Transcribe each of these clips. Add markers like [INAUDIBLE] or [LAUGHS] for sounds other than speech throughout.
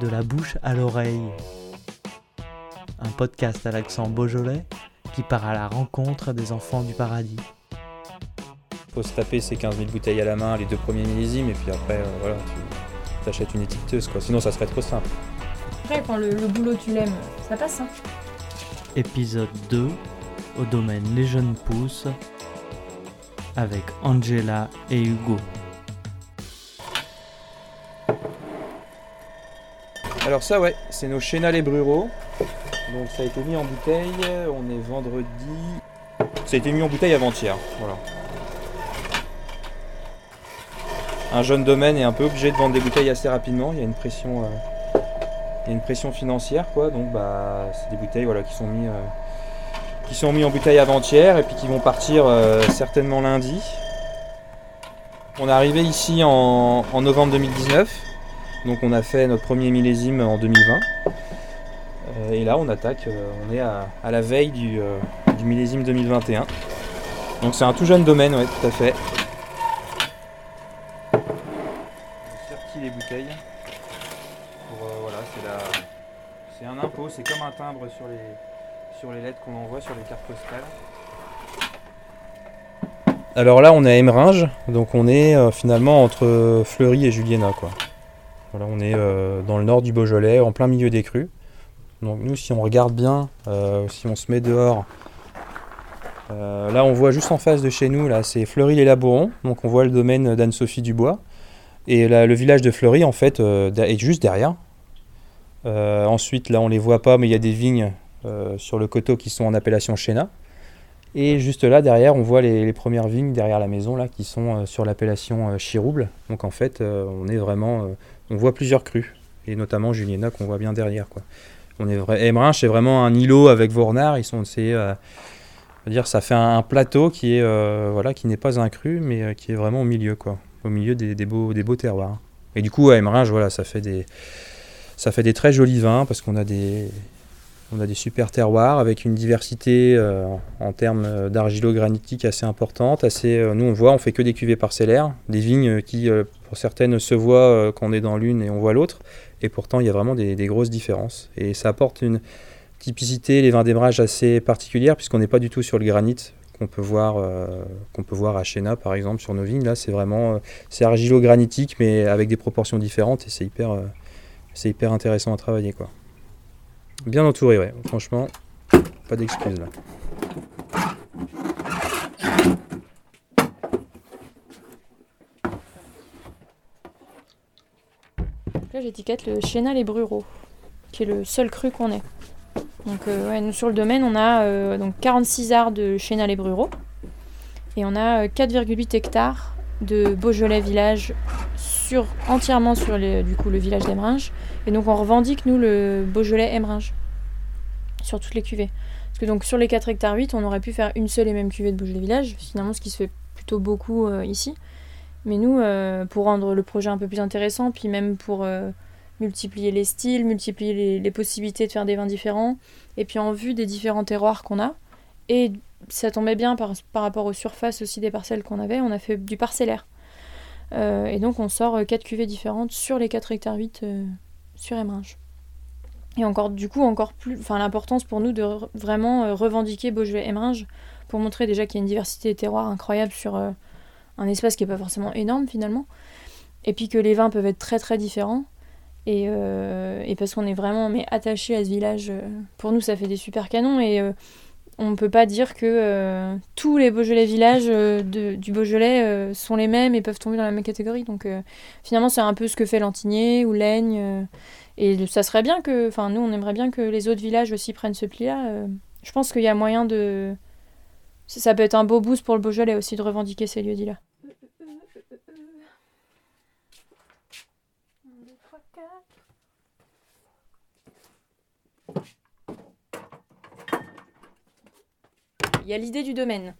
De la bouche à l'oreille. Un podcast à l'accent beaujolais qui part à la rencontre des enfants du paradis. Faut se taper ces 15 000 bouteilles à la main, les deux premiers millésimes, et puis après, euh, voilà, tu t'achètes une étiqueteuse, quoi. Sinon, ça serait trop simple. Après, quand le, le boulot tu l'aimes, ça passe. Hein. Épisode 2 au domaine Les Jeunes Pousses avec Angela et Hugo. Alors ça, ouais, c'est nos Chénal et Bruro. Donc ça a été mis en bouteille, on est vendredi... Ça a été mis en bouteille avant-hier, voilà. Un jeune domaine est un peu obligé de vendre des bouteilles assez rapidement, il y a une pression, euh, financière, quoi. Donc bah, c'est des bouteilles voilà, qui sont mis... euh, mis en bouteille avant-hier et puis qui vont partir euh, certainement lundi. On est arrivé ici en novembre 2019, donc on a fait notre premier millésime en 2020. Euh, et là on attaque, euh, on est à, la veille du, euh, millésime 2021. Donc c'est un tout jeune domaine, ouais, tout à fait. Sorti les bouteilles. Voilà, c'est un impôt, c'est comme un timbre sur les, sur lettres qu'on envoie sur les cartes postales. Alors là, on est à Emeringes, donc on est finalement entre Fleury et Juliena, quoi. Voilà, on est euh, dans le nord du Beaujolais, en plein milieu des crues. Donc nous, si on regarde bien, euh, si on se met dehors, euh, là, on voit juste en face de chez nous, là, c'est Fleury-les-Labourons, donc on voit le domaine d'Anne-Sophie Dubois. Et le village de Fleury, en fait, est juste derrière. Ensuite, là, on les voit pas, mais il y a des vignes sur le coteau qui sont en appellation Chéna. Et juste là, derrière, on voit les, premières vignes derrière la maison, là, qui sont sur l'appellation Chirouble. Donc, en fait, on est vraiment... on voit plusieurs crues, et notamment Juliena, qu'on voit bien derrière, quoi. On est c'est vraiment un îlot avec Vornard. Ils. C'est, euh, ça fait un, plateau qui est... euh, voilà, qui n'est pas un cru, mais euh, qui est vraiment au milieu, quoi. Au milieu des, beaux, des beaux terroirs. Et du coup, à Emeringes, voilà, ça fait des... Ça fait des très jolis vins, parce qu'on a des... On a des super terroirs avec une diversité euh, en termes euh, d'argilo-granitique assez importante. Assez, euh, nous, on voit, on fait que des cuvées parcellaires, des vignes qui, pour certaines, se voient quand on est dans l'une et on voit l'autre. Et pourtant, il y a vraiment des, grosses différences. Et ça apporte une typicité, les vins d'ébrage assez particulière, puisqu'on n'est pas du tout sur le granit qu'on peut voir, à Chéna, par exemple, sur nos vignes. Là, c'est vraiment, c'est argilo-granitique, mais avec des proportions différentes, et c'est hyper, c'est hyper intéressant à travailler, quoi. Bien entouré, ouais. Franchement, pas d'excuses là. Là, j'étiquette le Chénal et Bruro, qui est le seul cru qu'on ait. Donc, euh, nous, sur le domaine, on a euh, donc 46 arts de Chénal et Bruro. Et on a euh, 4,8 hectares de Beaujolais village entièrement sur du coup, le village d'Emeringes. Et donc, on revendique, nous, le Beaujolais Emeringes sur toutes les cuvées. Parce que donc, sur les 4 hectares 8, on aurait pu faire une seule et même cuvée de Beaujolais village, finalement, ce qui se fait plutôt beaucoup euh, ici. Mais nous, euh, pour rendre le projet un peu plus intéressant, puis même pour euh, multiplier les styles, multiplier les, les possibilités de faire des vins différents, et puis en vue des différents terroirs qu'on a, et ça tombait bien par, par rapport aux surfaces aussi des parcelles qu'on avait, on a fait du parcellaire. Euh, et donc on sort euh, quatre cuvées différentes sur les 4 hectares 8 euh, sur Emeringes. Et encore, du coup, encore plus, enfin l'importance pour nous de vraiment euh, revendiquer Beaujolais Emeringes pour montrer déjà qu'il y a une diversité des terroirs incroyable sur euh, un espace qui n'est pas forcément énorme finalement. Et puis que les vins peuvent être très très différents. Et, euh, parce qu'on est vraiment mais, attaché à ce village, euh, pour nous ça fait des super canons. Et euh, on ne peut pas dire que euh, tous les Beaujolais villages euh, du Beaujolais euh, sont les mêmes et peuvent tomber dans la même catégorie. Donc finalement c'est un peu ce que fait Lantigné ou Laigne. et ça serait bien que, enfin nous on aimerait bien que les autres villages aussi prennent ce pli-là. je pense qu'il y a moyen de... Ça ça peut être un beau boost pour le Beaujolais aussi de revendiquer ces lieux-dits-là. Il y a l'idée du domaine.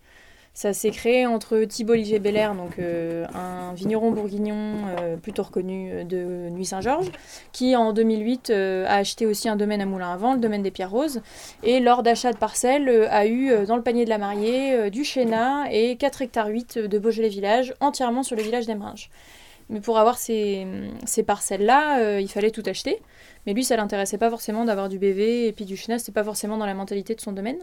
Ça s'est créé entre Thibault Olivier Belair, donc euh, un vigneron bourguignon euh, plutôt reconnu euh, de Nuit Saint-Georges, qui en 2008 euh, a acheté aussi un domaine à Moulin à Vent, le domaine des Pierres Roses, et lors d'achat de parcelles a eu dans le panier de la mariée du Chénat et 4 hectares 8 de Beaujolais village, entièrement sur le village d'Emeringes. Mais pour avoir ces, parcelles-là, il fallait tout acheter. Mais lui, ça l'intéressait pas forcément d'avoir du BV et puis du China, c'était pas forcément dans la mentalité de son domaine.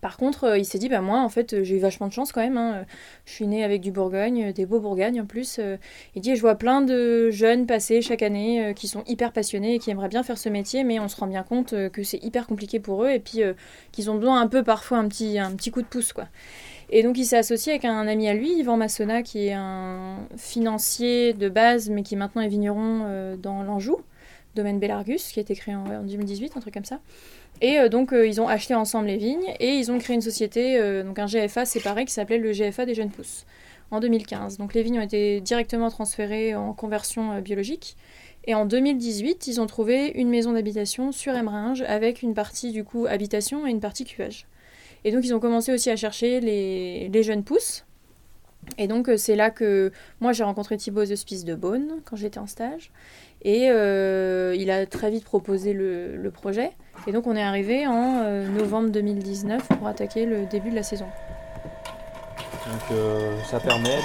Par contre, euh, il s'est dit, bah moi, en fait, j'ai eu vachement de chance quand même. hein. Je suis née avec du Bourgogne, des beaux Bourgognes en plus. Euh, Il dit, je vois plein de jeunes passer chaque année euh, qui sont hyper passionnés et qui aimeraient bien faire ce métier, mais on se rend bien compte euh, que c'est hyper compliqué pour eux et puis euh, qu'ils ont besoin un peu parfois un petit, un petit coup de pouce, quoi. Et donc il s'est associé avec un ami à lui, Yvan Massona, qui est un financier de base, mais qui maintenant est vigneron euh, dans l'Anjou, domaine Bellargus, qui a été créé en, ouais, en 2018, un truc comme ça. Et euh, donc euh, ils ont acheté ensemble les vignes et ils ont créé une société, euh, donc un GFA séparé qui s'appelait le GFA des jeunes pousses en 2015. Donc les vignes ont été directement transférées en conversion biologique. Et en 2018, ils ont trouvé une maison d'habitation sur Emeringes avec une partie du coup habitation et une partie cuvage. Et donc ils ont commencé aussi à chercher les jeunes pousses. Et donc euh, c'est là que moi j'ai rencontré Thibaut Hospice de Beaune quand j'étais en stage. Et euh, il a très vite proposé le, projet. Et donc on est arrivé en euh, novembre 2019 pour attaquer le début de la saison. Donc ça permet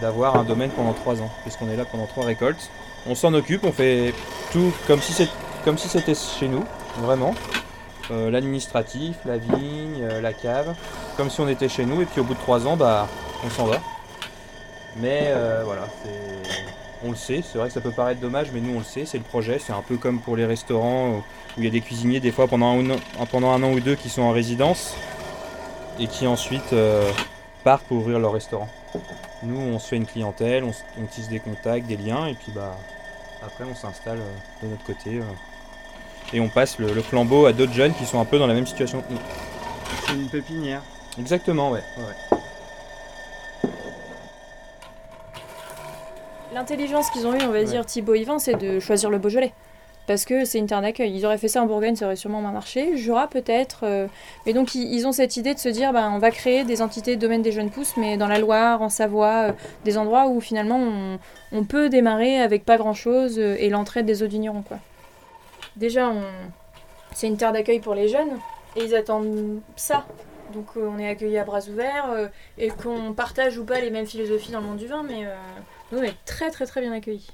d'avoir un domaine pendant trois ans, puisqu'on est là pendant trois récoltes. On s'en occupe, on fait tout comme si comme si c'était chez nous, vraiment. L'administratif, la vigne, la cave, comme si on était chez nous, et puis au bout de trois ans, bah, on s'en va. Mais euh, voilà, on le sait, c'est vrai que ça peut paraître dommage, mais nous on le sait, c'est le projet, c'est un peu comme pour les restaurants où il y a des cuisiniers des fois pendant un, pendant an ou deux qui sont en résidence et qui ensuite euh, partent pour ouvrir leur restaurant. Nous, on se fait une clientèle, on, tisse des contacts, des liens, et puis bah après on s'installe euh, de notre côté et on passe le, le flambeau à d'autres jeunes qui sont un peu dans la même situation que nous. C'est une pépinière. Exactement, ouais. ouais, L'intelligence qu'ils ont eu, on va dire, Thibaut Yvan, c'est de choisir le Beaujolais. Parce que c'est une terre d'accueil. Ils auraient fait ça en Bourgogne, ça aurait sûrement moins marché. Jura peut-être. euh, Mais donc ils, ils ont cette idée de se dire, bah, on va créer des entités de domaine des jeunes pousses, mais dans la Loire, en Savoie, euh, des endroits où finalement on, on peut démarrer avec pas grand-chose euh, et l'entraide des eaux Niron, quoi. Déjà, on... c'est une terre d'accueil pour les jeunes et ils attendent ça. Donc euh, on est accueillis à bras ouverts euh, et qu'on partage ou pas les mêmes philosophies dans le monde du vin, mais euh, nous on est très très très bien accueillis.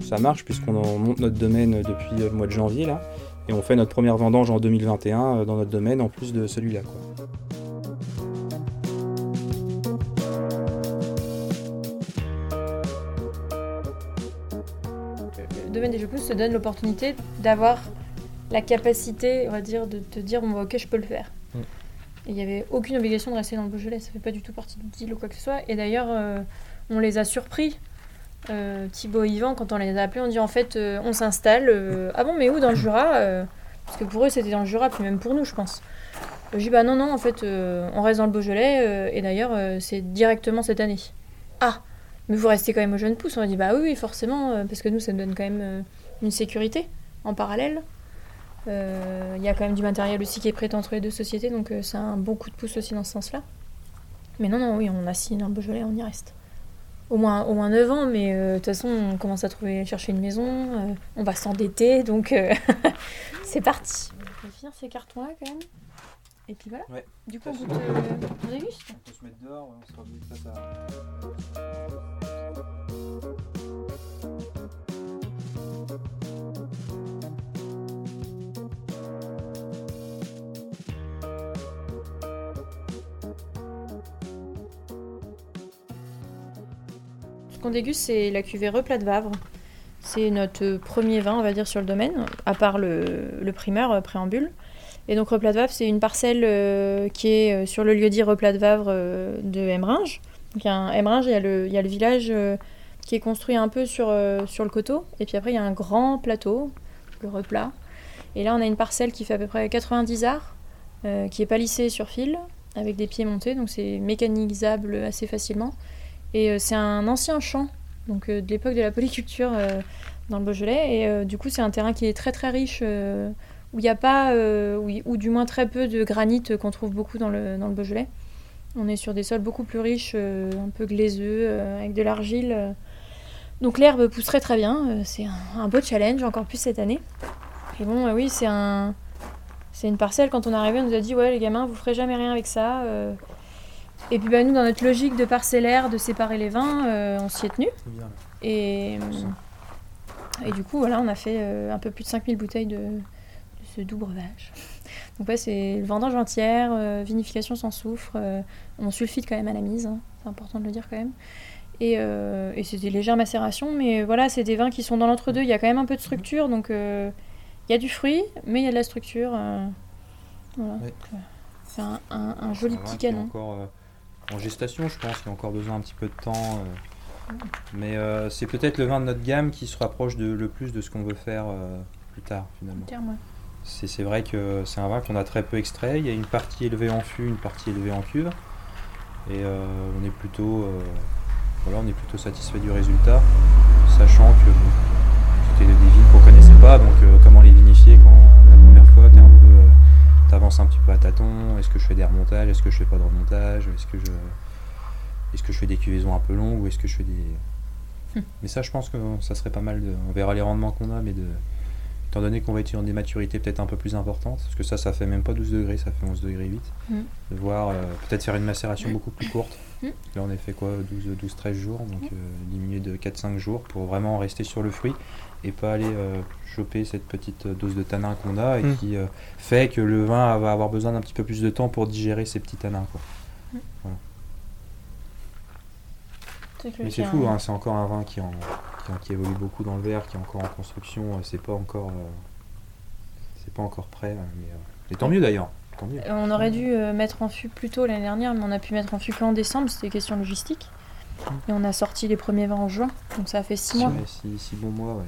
Ça marche puisqu'on monte notre domaine depuis le mois de janvier là, et on fait notre première vendange en 2021 euh, dans notre domaine en plus de celui-là. quoi. Le domaine des jeux pousses se donne l'opportunité d'avoir la capacité, on va dire, de te dire bon, bah, ok, je peux le faire. Mm. Et il n'y avait aucune obligation de rester dans le Beaujolais, ça fait pas du tout partie du deal ou quoi que ce soit. Et d'ailleurs, euh, on les a surpris. Euh, Thibaut et Yvan, quand on les a appelés, on dit en fait, euh, on s'installe. ah bon, mais où dans le Jura Parce que pour eux, c'était dans le Jura, puis même pour nous, je pense. Je dis bah non, non, en fait, on reste dans le Beaujolais, et d'ailleurs, c'est directement cette année. Ah mais vous restez quand même aux jeunes pousses. On a dit bah oui, oui forcément, parce que nous, ça nous donne quand même une sécurité en parallèle. Euh, Il y a quand même du matériel aussi qui est prêt entre les deux sociétés, donc euh, c'est un bon coup de pouce aussi dans ce sens-là. Mais non, non, oui, on a signé le Beaujolais, on y reste. Au moins, au moins 9 ans, mais euh, de toute façon, on commence à trouver, chercher une maison, euh, on va s'endetter, donc euh, [LAUGHS] c'est parti. On va finir ces cartons-là quand même. Et puis voilà. Ouais. Du coup, on goûte, euh, on déguste. On peut se mettre dehors, on sera qu'on déguste, c'est la cuvée Replat de Vavre. C'est notre premier vin, on va dire, sur le domaine, à part le, primeur euh, préambule. Et donc Replat de Vavre, c'est une parcelle euh, qui est euh, sur le lieu dit Replat de Vavre de Emeringes. Donc il y a un il y a le, village qui est construit un peu sur, sur le coteau. Et puis après, il y a un grand plateau, le replat. Et là, on a une parcelle qui fait à peu près 90 arts, qui est palissée sur fil, avec des pieds montés, donc c'est mécanisable assez facilement. Et euh, c'est un ancien champ, donc euh, de l'époque de la polyculture euh, dans le Beaujolais. Et du coup, c'est un terrain qui est très très riche, où il n'y a pas, où ou du moins très peu de granit qu'on trouve beaucoup dans le, dans le Beaujolais. On est sur des sols beaucoup plus riches, un peu glaiseux, avec de l'argile. Donc l'herbe pousserait très bien. euh, c'est un, beau challenge, encore plus cette année. Et bon, oui, c'est un, une parcelle, quand on est arrivé, on nous a dit Ouais, les gamins, vous ferez jamais rien avec ça. Et puis, bah, nous, dans notre logique de parcellaire, de séparer les vins, euh, on s'y est tenu. Et, et du coup, voilà, on a fait euh, un peu plus de 5000 bouteilles de, de ce doux breuvage. Donc, ouais, c'est vendange entière, euh, vinification sans soufre. euh, on sulfite quand même à la mise, hein, c'est important de le dire quand même. Et, et c'est des légères macérations, mais voilà, c'est des vins qui sont dans l'entre-deux. Il y a quand même un peu de structure, donc il y a du fruit, mais il y a de la structure. voilà. Ouais. C'est un, un- un joli petit canon. encore en gestation, je pense qu'il a encore besoin un petit peu de temps. euh. mais euh, c'est peut-être le vin de notre gamme qui se rapproche de, le plus de ce qu'on veut faire euh, plus tard, finalement. C'est vrai que c'est un vin qu'on a très peu extrait. Il y a une partie élevée en fût, une partie élevée en cuve. Et euh, on est plutôt, voilà, on est plutôt satisfait du résultat, sachant que bon, c'était des vignes qu'on connaissait pas, donc comment les vinifier quand la première Est-ce que je fais des remontages Est-ce que je fais pas de remontage Est-ce que je, est-ce que je fais des cuvaisons un peu longues ou est-ce que je fais des Hmm. Mais ça, je pense que ça serait pas mal. De... On verra les rendements qu'on a, mais de étant donné qu'on va être sur des maturités peut-être un peu plus importantes, parce que ça, ça fait même pas 12 degrés, ça fait 11 degrés 8, Mm. de voir euh, peut-être faire une macération beaucoup plus courte. Là, on a fait quoi 12-13 jours, donc euh, diminuer de 4-5 jours pour vraiment rester sur le fruit et pas aller euh, choper cette petite euh, dose de tanin qu'on a et Mm. qui euh, fait que le vin va avoir besoin d'un petit peu plus de temps pour digérer ces petits tanins. Quoi. Que Mais c'est fou, hein, c'est encore un vin qui, en- qui, évolue beaucoup dans le verre, qui est encore en construction, c'est pas encore, euh, c'est pas encore prêt, euh, mais, euh, et tant mieux d'ailleurs. On aurait dû mettre en fût plus tôt l'année dernière, mais on a pu mettre en fût qu'en décembre, c'était question logistique. Et on a sorti les premiers vins en juin, donc ça a fait 6 mois. Ouais, six, six bons mois, ouais.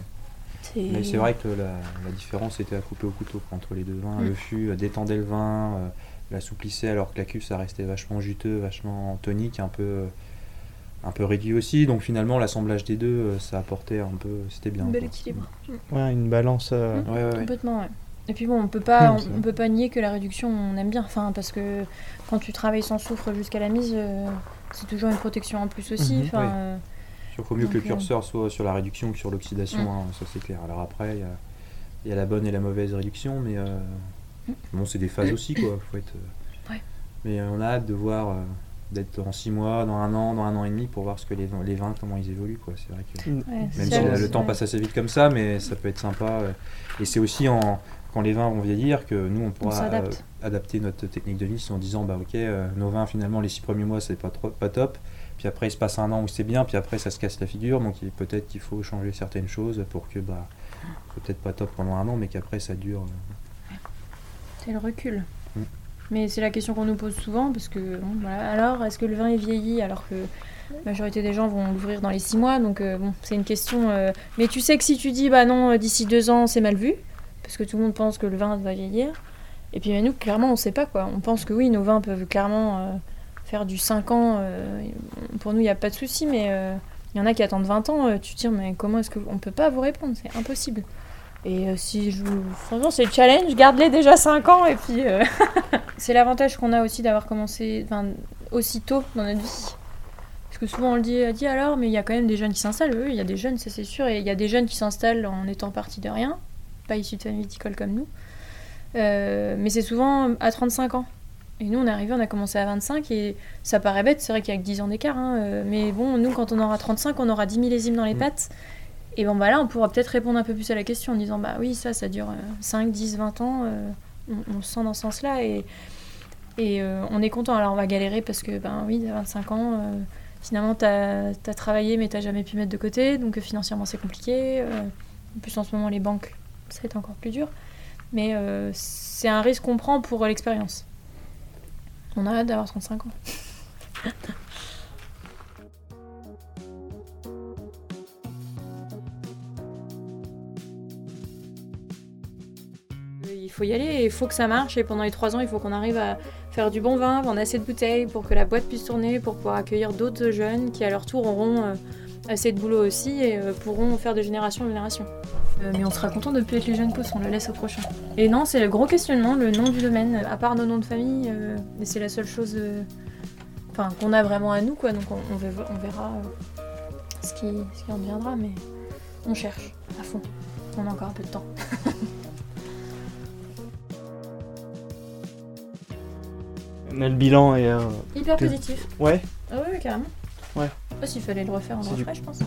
C'est- Mais c'est vrai que la, la différence était à couper au couteau entre les deux vins. Mm. Le fût euh, détendait le vin, euh, l'assouplissait alors que la cuve ça restait vachement juteux, vachement tonique, un peu, euh, un peu réduit aussi. Donc finalement l'assemblage des deux, ça apportait un peu, c'était bien. Un bel équilibre. Ouais, une balance. euh, Mm. Ouais, ouais, ouais. Complètement, ouais. Et puis bon, on peut pas, Mm, on, peut pas nier que la réduction, on aime bien. Enfin, parce que quand tu travailles sans soufre jusqu'à la mise, euh, c'est toujours une protection en plus aussi. Mhm. Enfin. Il faut mieux que le curseur soit sur la réduction que sur l'oxydation, Mm. hein, ça c'est clair. Alors après, il y a, il y a la bonne et la mauvaise réduction, mais euh, Mm. bon, c'est des phases aussi, quoi. Faut être, euh, Ouais. Mais euh, on a hâte de voir, euh, d'être en 6 mois, dans un an, dans un an et demi, pour voir ce que les, vins- les vins, comment ils évoluent, quoi. C'est vrai que. ouais, Même si le, temps passe assez vite comme ça, mais ça peut être sympa. euh, Et c'est aussi en, quand les vins vont vieillir que nous, on pourra euh, adapter notre technique de vie en disant bah ok, euh, nos vins finalement les six premiers mois c'est pas trop, pas top. Puis après il se passe un an où c'est bien, puis après ça se casse la figure. Donc peut-être qu'il faut changer certaines choses pour que bah c'est peut-être pas top pendant un an, mais qu'après ça dure. euh. C'est le recul. Mm. Mais c'est la question qu'on nous pose souvent, parce que, bon, voilà, alors, est-ce que le vin est vieilli alors que la majorité des gens vont l'ouvrir dans les 6 mois? Donc, euh, bon, c'est une question. euh, Mais tu sais que si tu dis, bah non, d'ici 2 ans, c'est mal vu, parce que tout le monde pense que le vin va vieillir. Et puis, nous, clairement, on sait pas, quoi. On pense que oui, nos vins peuvent clairement euh, faire du 5 ans. euh, pour nous, il n'y a pas de souci, mais euh, il y en a qui attendent 20 ans. euh, tu te dis, mais comment est-ce qu'on peut pas vous répondre? C'est impossible. Et euh, si je vous... Franchement, c'est le challenge, garde-les déjà 5 ans et puis... euh, [LAUGHS] c'est l'avantage qu'on a aussi d'avoir commencé enfin, aussitôt dans notre vie. Parce que souvent on le dit, euh, dit alors, mais il y a quand même des jeunes qui s'installent. Oui, il y a des jeunes, ça c'est sûr. Et il y a des jeunes qui s'installent en étant partis de rien, pas issus de famille viticole comme nous. Euh, mais c'est souvent à 35 ans. Et nous, on est arrivé, on a commencé à 25 et ça paraît bête, c'est vrai qu'il y a que 10 ans d'écart. hein, euh, mais bon, nous, quand on aura 35, on aura 10 millésimes dans les Mm. pattes. Et bon, bah là, on pourra peut-être répondre un peu plus à la question en disant, bah oui, ça, ça dure euh, 5, 10, 20 ans. euh, on, on le sent dans ce sens-là et, et euh, on est content. Alors, on va galérer parce que, ben oui, à 25 ans, euh, finalement, t'as as travaillé mais t'as jamais pu mettre de côté. Donc, financièrement, c'est compliqué. en plus, en ce moment, les banques, ça va être encore plus dur. Mais c'est un risque qu'on prend pour l'expérience. On a hâte d'avoir 35 ans. Il faut y aller, il faut que ça marche et pendant les trois ans, il faut qu'on arrive à faire du bon vin, vendre assez de bouteilles pour que la boîte puisse tourner, pour pouvoir accueillir d'autres jeunes qui à leur tour auront euh, assez de boulot aussi et euh, pourront faire de génération en génération. Euh, mais on sera content de ne plus être les jeunes pousses, on le laisse au prochain. Et non, c'est le gros questionnement, le nom du domaine, à part nos noms de famille, euh, et c'est la seule chose euh, enfin, qu'on a vraiment à nous, quoi. Donc on, on verra, on verra, euh, ce, qui, ce qui en deviendra, mais on cherche à fond. On a encore un peu de temps. [LAUGHS] Mais le bilan est. euh, Hyper positif. Ouais. Ah oui, carrément. Ouais. S'il fallait le refaire en C'est du- refrais, je pense.